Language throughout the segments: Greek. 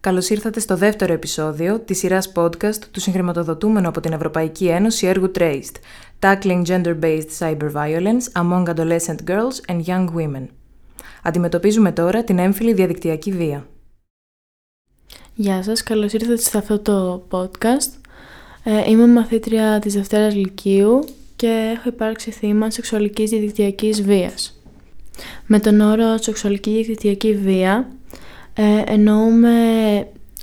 Καλώς ήρθατε στο δεύτερο επεισόδιο της σειράς podcast του συγχρηματοδοτούμενου από την Ευρωπαϊκή Ένωση έργου Traced, Tackling Gender-Based Cyber Violence Among Adolescent Girls and Young Women. Αντιμετωπίζουμε τώρα την έμφυλη διαδικτυακή βία. Γεια σας, καλώς ήρθατε σε αυτό το podcast. Ε, είμαι μαθήτρια της Δευτέρας Λυκείου και έχω υπάρξει θύμα σεξουαλικής διαδικτυακής βίας. Με τον όρο σεξουαλική διαδικτυακή βία ε, εννοούμε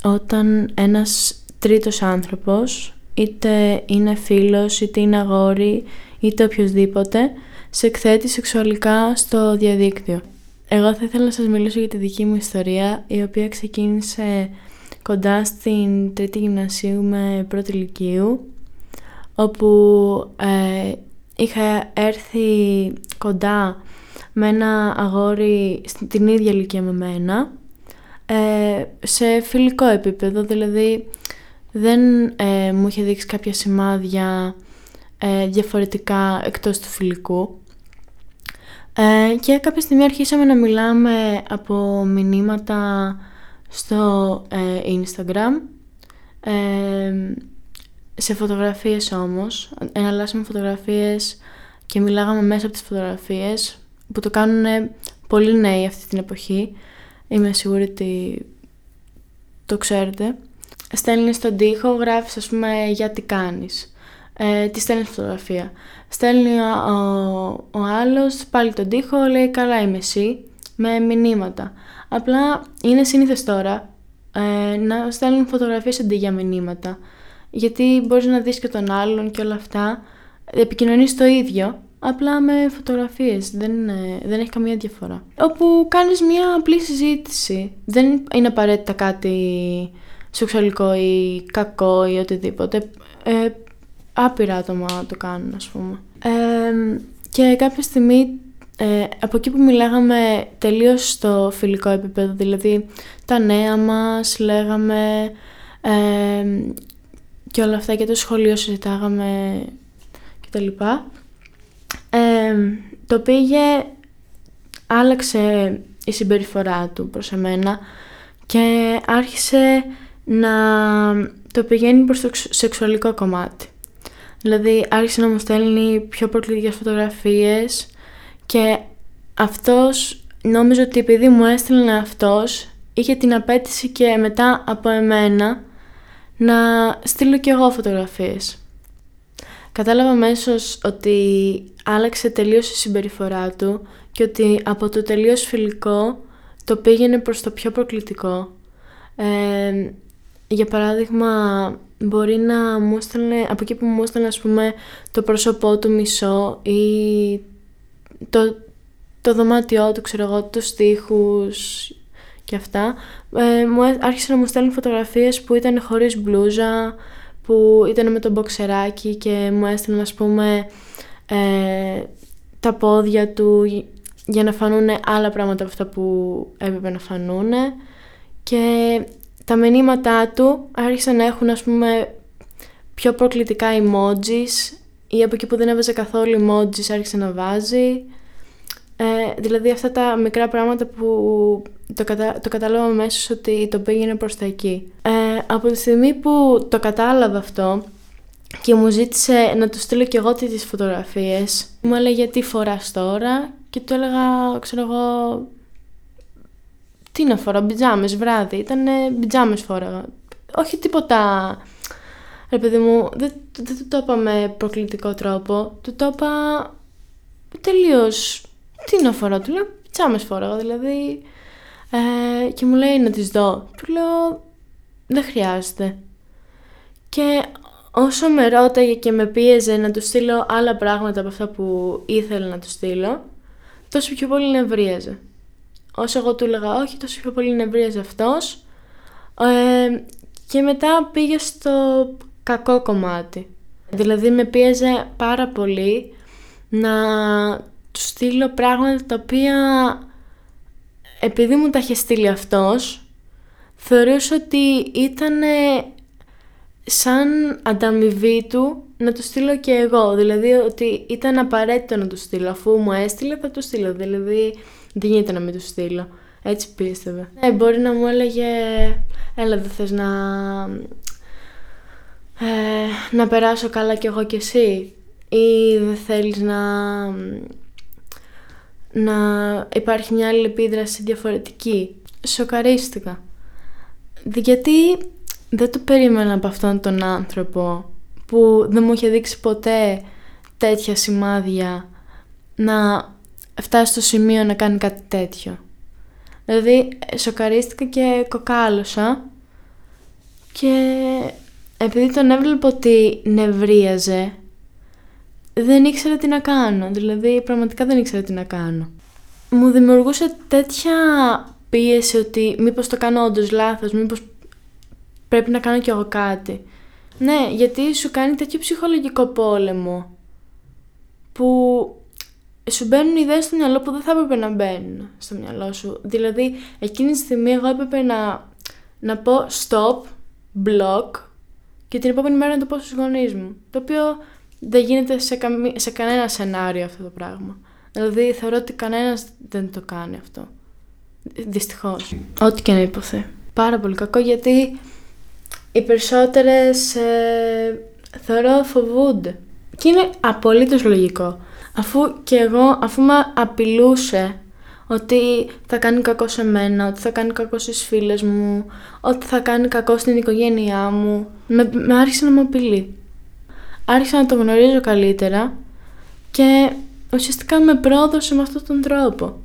όταν ένας τρίτος άνθρωπος, είτε είναι φίλος, είτε είναι αγόρι, είτε οποιοδήποτε, σε εκθέτει σεξουαλικά στο διαδίκτυο. Εγώ θα ήθελα να σας μιλήσω για τη δική μου ιστορία, η οποία ξεκίνησε κοντά στην τρίτη γυμνασίου με πρώτη ηλικίου, όπου ε, είχα έρθει κοντά με ένα αγόρι στην ίδια ηλικία με μένα ε, σε φιλικό επίπεδο, δηλαδή δεν ε, μου είχε δείξει κάποια σημάδια ε, διαφορετικά εκτός του φιλικού. Ε, και κάποια στιγμή αρχίσαμε να μιλάμε από μηνύματα στο Instagram, σε φωτογραφίες όμως, εναλλάσσαμε φωτογραφίες και μιλάγαμε μέσα από τις φωτογραφίες, που το κάνουν πολύ νέοι αυτή την εποχή, Είμαι σίγουρη ότι το ξέρετε. Στέλνεις στον τοίχο, γράφεις ας πούμε για τι κάνεις. Ε, τη στέλνεις φωτογραφία. Στέλνει ο, ο, ο άλλος πάλι τον τοίχο, λέει καλά είμαι εσύ, με μηνύματα. Απλά είναι σύνηθε τώρα ε, να στέλνουν φωτογραφίες αντί για μηνύματα. Γιατί μπορείς να δεις και τον άλλον και όλα αυτά. Επικοινωνείς το ίδιο, απλά με φωτογραφίες, δεν, δεν έχει καμία διαφορά. Όπου κάνεις μια απλή συζήτηση, δεν είναι απαραίτητα κάτι σεξουαλικό ή κακό ή οτιδήποτε. Ε, άπειρα άτομα το κάνουν, ας πούμε. Ε, και κάποια στιγμή, ε, από εκεί που μιλάγαμε τελείως στο φιλικό επίπεδο, δηλαδή τα νέα μας, λέγαμε ε, και όλα αυτά και το σχολείο συζητάγαμε κτλ το πήγε, άλλαξε η συμπεριφορά του προς εμένα και άρχισε να το πηγαίνει προς το σεξουαλικό κομμάτι. Δηλαδή άρχισε να μου στέλνει πιο προκλητικές φωτογραφίες και αυτός νόμιζε ότι επειδή μου έστειλε αυτός είχε την απέτηση και μετά από εμένα να στείλω κι εγώ φωτογραφίες. Κατάλαβα αμέσως ότι άλλαξε τελείως η συμπεριφορά του και ότι από το τελείως φιλικό το πήγαινε προς το πιο προκλητικό. Ε, για παράδειγμα, μπορεί να μου έστελνε, από εκεί που μου έστελνε, ας πούμε, το πρόσωπό του μισό ή το, το δωμάτιό του, ξέρω εγώ, τους στίχους και αυτά, ε, μου άρχισε να μου στέλνει φωτογραφίες που ήταν χωρίς μπλούζα, που ήταν με τον μποξεράκι και μου έστειλε ας πούμε ε, τα πόδια του για να φανούν άλλα πράγματα από αυτά που έπρεπε να φανούν και τα μηνύματά του άρχισαν να έχουν ας πούμε πιο προκλητικά emojis ή από εκεί που δεν έβαζε καθόλου emojis άρχισε να βάζει ε, δηλαδή αυτά τα μικρά πράγματα που το, κατα... το κατάλαβα αμέσως ότι το πήγαινε προς τα εκεί. Ε, από τη στιγμή που το κατάλαβα αυτό και μου ζήτησε να του στείλω και εγώ τις φωτογραφίες, μου έλεγε τι φοράς τώρα και του έλεγα, ξέρω εγώ, τι να φοράω, μπιτζάμες βράδυ, ήταν μπιτζάμες φόραγα. Όχι τίποτα, ρε παιδί μου, δεν, δεν το είπα με προκλητικό τρόπο, του το είπα τελείως τι να φοράω, του λέω πιτσάμε φόραγα, δηλαδή. Ε, και μου λέει να τις δω. Του λέω δεν χρειάζεται. Και όσο με ρώταγε και με πίεζε να του στείλω άλλα πράγματα από αυτά που ήθελα να του στείλω, τόσο πιο πολύ νευρίαζε. Όσο εγώ του έλεγα όχι, τόσο πιο πολύ νευρίαζε αυτός. Ε, και μετά πήγε στο κακό κομμάτι. Δηλαδή με πίεζε πάρα πολύ να του στείλω πράγματα τα οποία επειδή μου τα είχε στείλει αυτός θεωρούσα ότι ήταν σαν ανταμοιβή του να το στείλω και εγώ; Δηλαδή ότι ήταν απαραίτητο να το στείλω. Αφού μου έστειλε θα το στείλω. Δηλαδή δεν γίνεται να μην το στείλω. Έτσι πίστευε. Ε, μπορεί να μου έλεγε έλα δεν θες να, ε, να περάσω καλά κι εγώ κι εσύ ή δεν θέλεις να, να υπάρχει μια άλλη επίδραση διαφορετική. Σοκαρίστηκα. Γιατί δεν το περίμενα από αυτόν τον άνθρωπο που δεν μου είχε δείξει ποτέ τέτοια σημάδια να φτάσει στο σημείο να κάνει κάτι τέτοιο. Δηλαδή σοκαρίστηκα και κοκάλωσα και επειδή τον έβλεπα ότι νευρίαζε δεν ήξερα τι να κάνω. Δηλαδή πραγματικά δεν ήξερα τι να κάνω. Μου δημιουργούσε τέτοια πίεση ότι μήπως το κάνω όντως λάθος, μήπως πρέπει να κάνω κι εγώ κάτι. Ναι, γιατί σου κάνει τέτοιο ψυχολογικό πόλεμο που σου μπαίνουν ιδέες στο μυαλό που δεν θα έπρεπε να μπαίνουν στο μυαλό σου. Δηλαδή, εκείνη τη στιγμή εγώ έπρεπε να, να πω stop, block και την επόμενη μέρα να το πω στους γονείς μου. Το οποίο δεν γίνεται σε, σε κανένα σενάριο αυτό το πράγμα. Δηλαδή, θεωρώ ότι κανένας δεν το κάνει αυτό. Δυστυχώς. Ό,τι και να υποθεί. Πάρα πολύ κακό γιατί οι περισσότερες ε, θεωρώ φοβούνται. Και είναι απολύτως λογικό. Αφού και εγώ, αφού με απειλούσε ότι θα κάνει κακό σε μένα, ότι θα κάνει κακό στις φίλες μου, ότι θα κάνει κακό στην οικογένειά μου, με, με άρχισε να με απειλεί. Άρχισα να το γνωρίζω καλύτερα και ουσιαστικά με πρόδωσε με αυτόν τον τρόπο.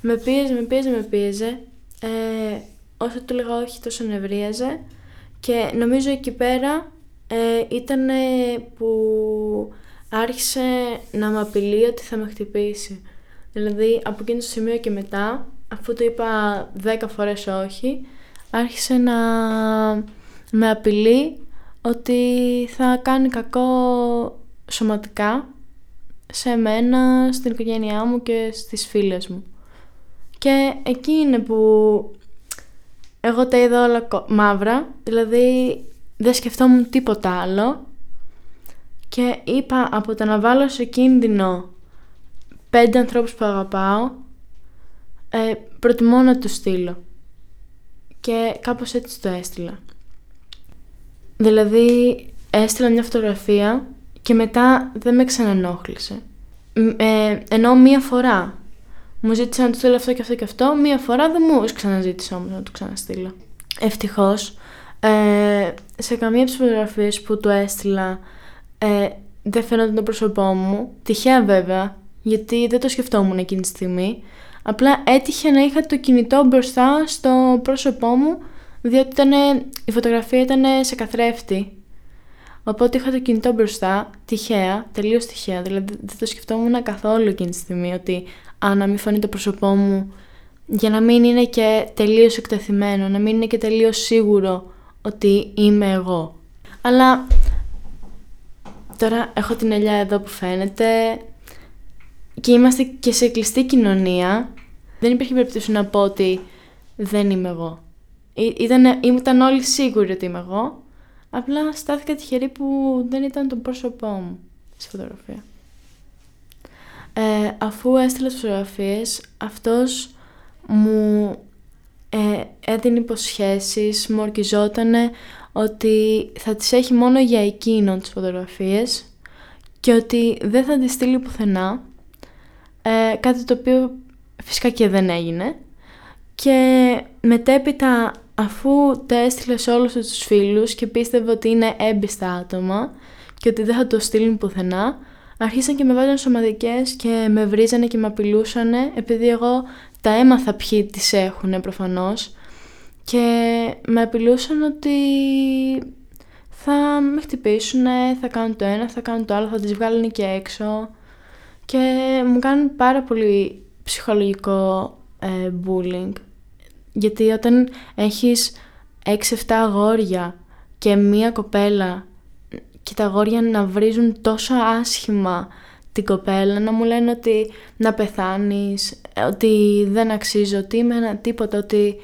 Με πίεζε, με πίεζε, με πίεζε. Ε, όσο του λέγα όχι τόσο νευρίαζε και νομίζω εκεί πέρα ε, ήταν που άρχισε να με απειλεί ότι θα με χτυπήσει. Δηλαδή από εκείνο το σημείο και μετά, αφού το είπα δέκα φορές όχι, άρχισε να με απειλεί ότι θα κάνει κακό σωματικά σε μένα, στην οικογένειά μου και στις φίλες μου. Και εκεί είναι που εγώ τα είδα όλα μαύρα, δηλαδή δεν σκεφτόμουν τίποτα άλλο και είπα από το να βάλω σε κίνδυνο πέντε ανθρώπους που αγαπάω, ε, προτιμώ να τους στείλω. Και κάπως έτσι το έστειλα. Δηλαδή έστειλα μια φωτογραφία και μετά δεν με ξανανόχλησε. Ε, ενώ μία φορά μου ζήτησε να του στείλω αυτό και αυτό και αυτό, μία φορά δεν μου ξαναζήτησε όμως να του ξαναστείλω. Ευτυχώς, ε, σε καμία από τις φωτογραφίες που του έστειλα ε, δεν φαίνονταν το πρόσωπό μου. Τυχαία βέβαια, γιατί δεν το σκεφτόμουν εκείνη τη στιγμή. Απλά έτυχε να είχα το κινητό μπροστά στο πρόσωπό μου, διότι ήταν, η φωτογραφία ήταν σε καθρέφτη. Οπότε είχα το κινητό μπροστά, τυχαία, τελείως τυχαία. Δηλαδή δεν το σκεφτόμουν καθόλου εκείνη τη στιγμή ότι αν να μην φανεί το πρόσωπό μου, για να μην είναι και τελείως εκτεθειμένο, να μην είναι και τελείως σίγουρο ότι είμαι εγώ. Αλλά Τώρα έχω την ελιά εδώ που φαίνεται και είμαστε και σε κλειστή κοινωνία. Δεν υπήρχε περίπτωση να πω ότι δεν είμαι εγώ. Ήταν, ήταν όλοι σίγουροι ότι είμαι εγώ. Απλά στάθηκα τυχερή που δεν ήταν το πρόσωπό μου στη φωτογραφία. Ε, αφού έστειλα τις φωτογραφίες, αυτός μου ε, έδινε υποσχέσεις, μου ορκιζότανε ότι θα τις έχει μόνο για εκείνον τις φωτογραφίες και ότι δεν θα τις στείλει πουθενά, ε, κάτι το οποίο φυσικά και δεν έγινε. Και μετέπειτα αφού τα έστειλε σε όλους τους φίλους και πίστευε ότι είναι έμπιστα άτομα και ότι δεν θα το στείλουν πουθενά, αρχίσαν και με βάζαν σωματικές και με βρίζανε και με απειλούσαν επειδή εγώ τα έμαθα ποιοι τις έχουν προφανώς. Και με απειλούσαν ότι θα με χτυπήσουν, θα κάνουν το ένα, θα κάνουν το άλλο, θα τις βγάλουν και έξω. Και μου κάνουν πάρα πολύ ψυχολογικό ε, bullying γιατί όταν έχεις 6-7 αγόρια και μία κοπέλα και τα αγόρια να βρίζουν τόσο άσχημα την κοπέλα, να μου λένε ότι να πεθάνεις, ότι δεν αξίζω, ότι είμαι ένα τίποτα, ότι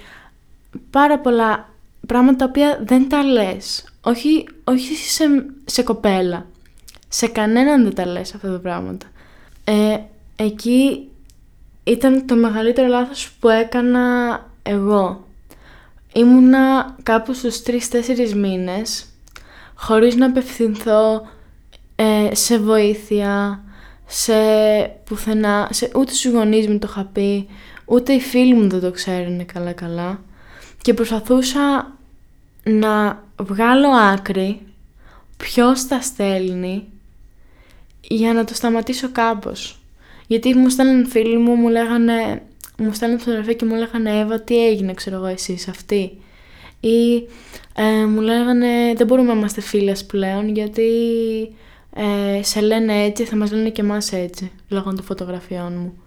πάρα πολλά πράγματα τα οποία δεν τα λες. Όχι, όχι σε, σε κοπέλα. Σε κανέναν δεν τα λες αυτά τα πράγματα. Ε, εκεί ήταν το μεγαλύτερο λάθος που έκανα εγώ. ήμουνα κάπου στους 3-4 μήνες χωρίς να απευθυνθώ ε, σε βοήθεια, σε πουθενά, σε, ούτε στους γονείς μου το είχα πει, ούτε οι φίλοι μου δεν το ξέρουν καλά καλά και προσπαθούσα να βγάλω άκρη ποιος τα στέλνει για να το σταματήσω κάπως. Γιατί μου στέλνουν φίλοι μου, μου λέγανε, μου στέλνουν φωτογραφία και μου λέγανε Εύα τι έγινε ξέρω εγώ εσείς αυτή. Ή ε, μου λέγανε δεν μπορούμε να είμαστε φίλες πλέον γιατί ε, σε λένε έτσι θα μας λένε και εμάς έτσι λόγω των φωτογραφιών μου.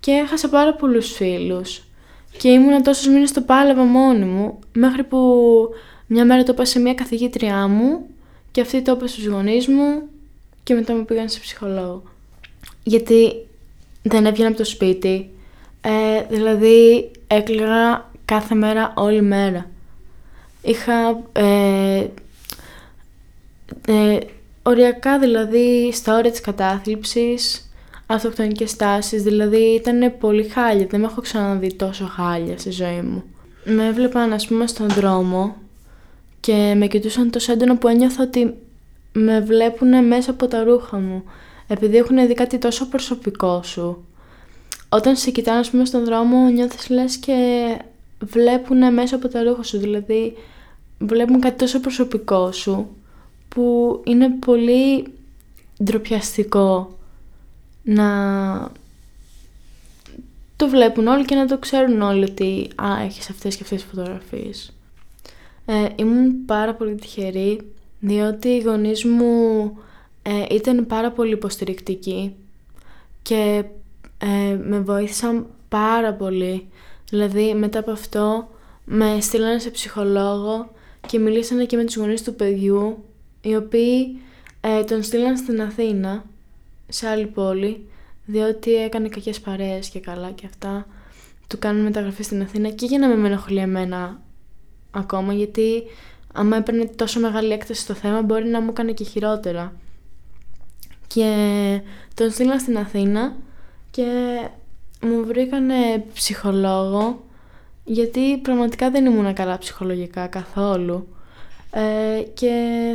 Και έχασα πάρα πολλούς φίλους και ήμουν τόσους μήνες το πάλευα μόνη μου μέχρι που μια μέρα το είπα σε μια καθηγήτριά μου και αυτή το είπε στους γονείς μου και μετά μου πήγαν σε ψυχολόγο. Γιατί δεν έβγαινα από το σπίτι, ε, δηλαδή έκλαιγα κάθε μέρα, όλη μέρα. Είχα ε, ε, οριακά δηλαδή στα όρια της κατάθλιψης, αυτοκτονικές στάσεις, δηλαδή ήταν πολύ χάλια, δεν με έχω ξαναδεί τόσο χάλια στη ζωή μου. Με έβλεπαν ας πούμε στον δρόμο και με κοιτούσαν τόσο έντονα που ένιωθα ότι με βλέπουν μέσα από τα ρούχα μου, επειδή έχουν δει κάτι τόσο προσωπικό σου. Όταν σε κοιτάνε, ας πούμε, στον δρόμο, νιώθεις λες και βλέπουν μέσα από τα ρούχα σου, δηλαδή βλέπουν κάτι τόσο προσωπικό σου, που είναι πολύ ντροπιαστικό να το βλέπουν όλοι και να το ξέρουν όλοι ότι α, έχεις αυτές και αυτές τις φωτογραφίες. Ε, ήμουν πάρα πολύ τυχερή διότι οι γονείς μου ε, ήταν πάρα πολύ υποστηρικτικοί και ε, με βοήθησαν πάρα πολύ. Δηλαδή μετά από αυτό με στείλανε σε ψυχολόγο και μιλήσανε και με τους γονείς του παιδιού οι οποίοι ε, τον στείλαν στην Αθήνα σε άλλη πόλη διότι έκανε κακές παρέες και καλά και αυτά του κάνουν μεταγραφή στην Αθήνα και για να με ενοχλεί εμένα ακόμα γιατί άμα έπαιρνε τόσο μεγάλη έκταση στο θέμα μπορεί να μου έκανε και χειρότερα. Και τον στείλα στην Αθήνα και μου βρήκανε ψυχολόγο γιατί πραγματικά δεν ήμουν καλά ψυχολογικά καθόλου. Ε, και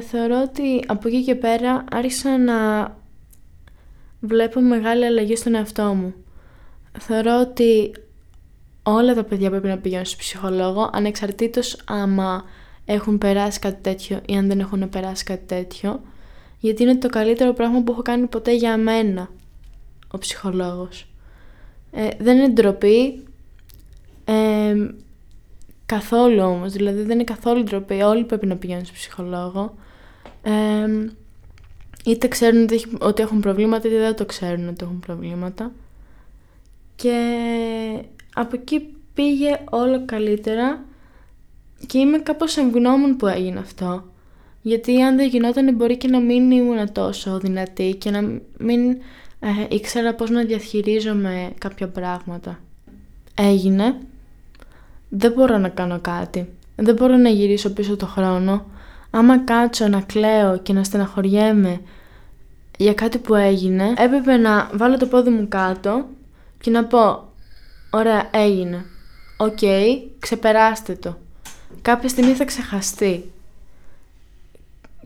θεωρώ ότι από εκεί και πέρα άρχισα να βλέπω μεγάλη αλλαγή στον εαυτό μου. Θεωρώ ότι όλα τα παιδιά πρέπει να πηγαίνουν στο ψυχολόγο ανεξαρτήτως άμα έχουν περάσει κάτι τέτοιο ή αν δεν έχουν περάσει κάτι τέτοιο γιατί είναι το καλύτερο πράγμα που έχω κάνει ποτέ για μένα ο ψυχολόγος. Ε, δεν είναι ντροπή. Ε, καθόλου όμως, δηλαδή δεν είναι καθόλου ντροπή, όλοι πρέπει να πηγαίνουν στο ψυχολόγο. Ε, είτε ξέρουν ότι έχουν προβλήματα είτε δεν το ξέρουν ότι έχουν προβλήματα. Και από εκεί πήγε όλο καλύτερα. Και είμαι κάπως ευγνώμων που έγινε αυτό. Γιατί αν δεν γινόταν μπορεί και να μην ήμουν τόσο δυνατή και να μην ε, ήξερα πώς να διαχειρίζομαι κάποια πράγματα. Έγινε. Δεν μπορώ να κάνω κάτι. Δεν μπορώ να γυρίσω πίσω το χρόνο. Άμα κάτσω να κλαίω και να στεναχωριέμαι για κάτι που έγινε, έπρεπε να βάλω το πόδι μου κάτω και να πω «Ωραία, έγινε. Οκ, ξεπέρασέ το κάποια στιγμή θα ξεχαστεί.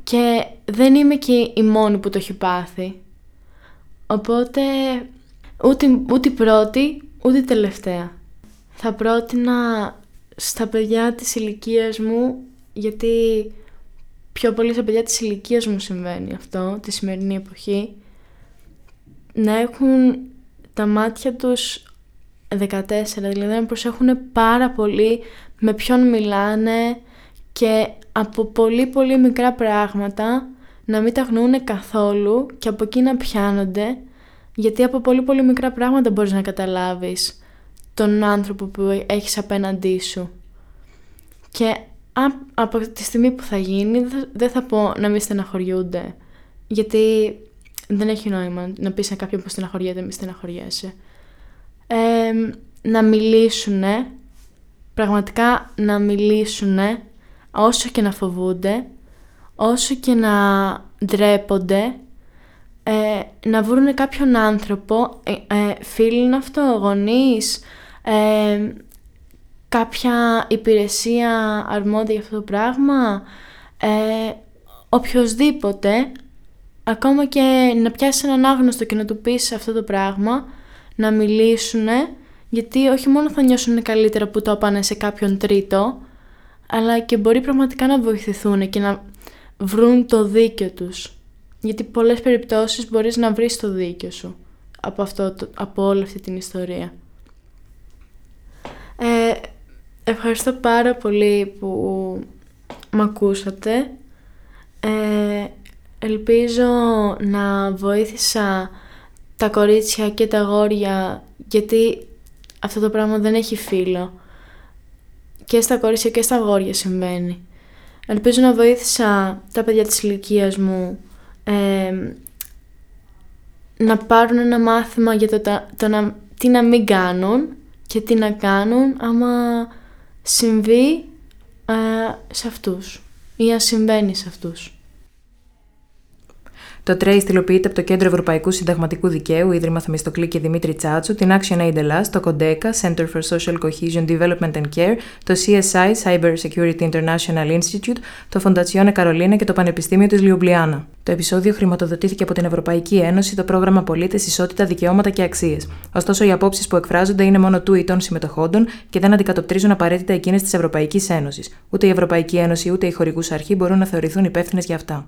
Και δεν είμαι και η μόνη που το έχει πάθει. Οπότε ούτε, ούτε πρώτη, ούτε τελευταία. Θα πρότεινα στα παιδιά της ηλικίας μου, γιατί πιο πολύ στα παιδιά της ηλικίας μου συμβαίνει αυτό, τη σημερινή εποχή, να έχουν τα μάτια τους 14, δηλαδή να προσέχουν πάρα πολύ με ποιον μιλάνε και από πολύ πολύ μικρά πράγματα να μην τα γνωρούν καθόλου και από εκεί να πιάνονται γιατί από πολύ πολύ μικρά πράγματα μπορείς να καταλάβεις τον άνθρωπο που έχεις απέναντί σου. Και από τη στιγμή που θα γίνει δεν θα πω να μην στεναχωριούνται γιατί δεν έχει νόημα να πεις σε κάποιον που στεναχωριέται μη στεναχωριέσαι. Ε, να μιλήσουνε πραγματικά να μιλήσουν όσο και να φοβούνται, όσο και να ντρέπονται, ε, να βρουν κάποιον άνθρωπο, ε, ε, φίλοι είναι αυτό, γονείς, ε, κάποια υπηρεσία αρμόδια για αυτό το πράγμα, ε, οποιοδήποτε, ακόμα και να πιάσεις έναν άγνωστο και να του πεις αυτό το πράγμα, να μιλήσουν, γιατί όχι μόνο θα νιώσουν καλύτερα που το έπανε σε κάποιον τρίτο, αλλά και μπορεί πραγματικά να βοηθηθούν και να βρουν το δίκιο τους. Γιατί πολλές περιπτώσεις μπορείς να βρεις το δίκιο σου από, αυτό, από όλη αυτή την ιστορία. Ε, ευχαριστώ πάρα πολύ που με ακούσατε. Ε, ελπίζω να βοήθησα τα κορίτσια και τα αγόρια γιατί αυτό το πράγμα δεν έχει φίλο. Και στα κορίτσια και στα αγόρια συμβαίνει. Ελπίζω να βοήθησα τα παιδιά της ηλικίας μου να πάρουν ένα μάθημα για το, το, να, τι να μην κάνουν και τι να κάνουν άμα συμβεί ε, σε αυτούς ή αν συμβαίνει σε αυτούς. Το TRACE στυλοποιείται από το Κέντρο Ευρωπαϊκού Συνταγματικού Δικαίου, Ίδρυμα Θεμιστοκλή και Δημήτρη Τσάτσου, την Action Aid Ελλάς, το CODECA, Center for Social Cohesion Development and Care, το CSI, Cyber Security International Institute, το Fondazione Carolina και το Πανεπιστήμιο της Λιουμπλιάνα. Το επεισόδιο χρηματοδοτήθηκε από την Ευρωπαϊκή Ένωση, το πρόγραμμα Πολίτες, Ισότητα, Δικαιώματα και Αξίες. Ωστόσο, οι απόψεις που εκφράζονται είναι μόνο του ή των συμμετοχόντων και δεν αντικατοπτρίζουν απαραίτητα εκείνες της Ευρωπαϊκής Ένωσης. Ούτε η Ευρωπαϊκή Ένωση ούτε η χορηγούσα αρχή μπορούν να θεωρηθούν υπεύθυνες για αυτά.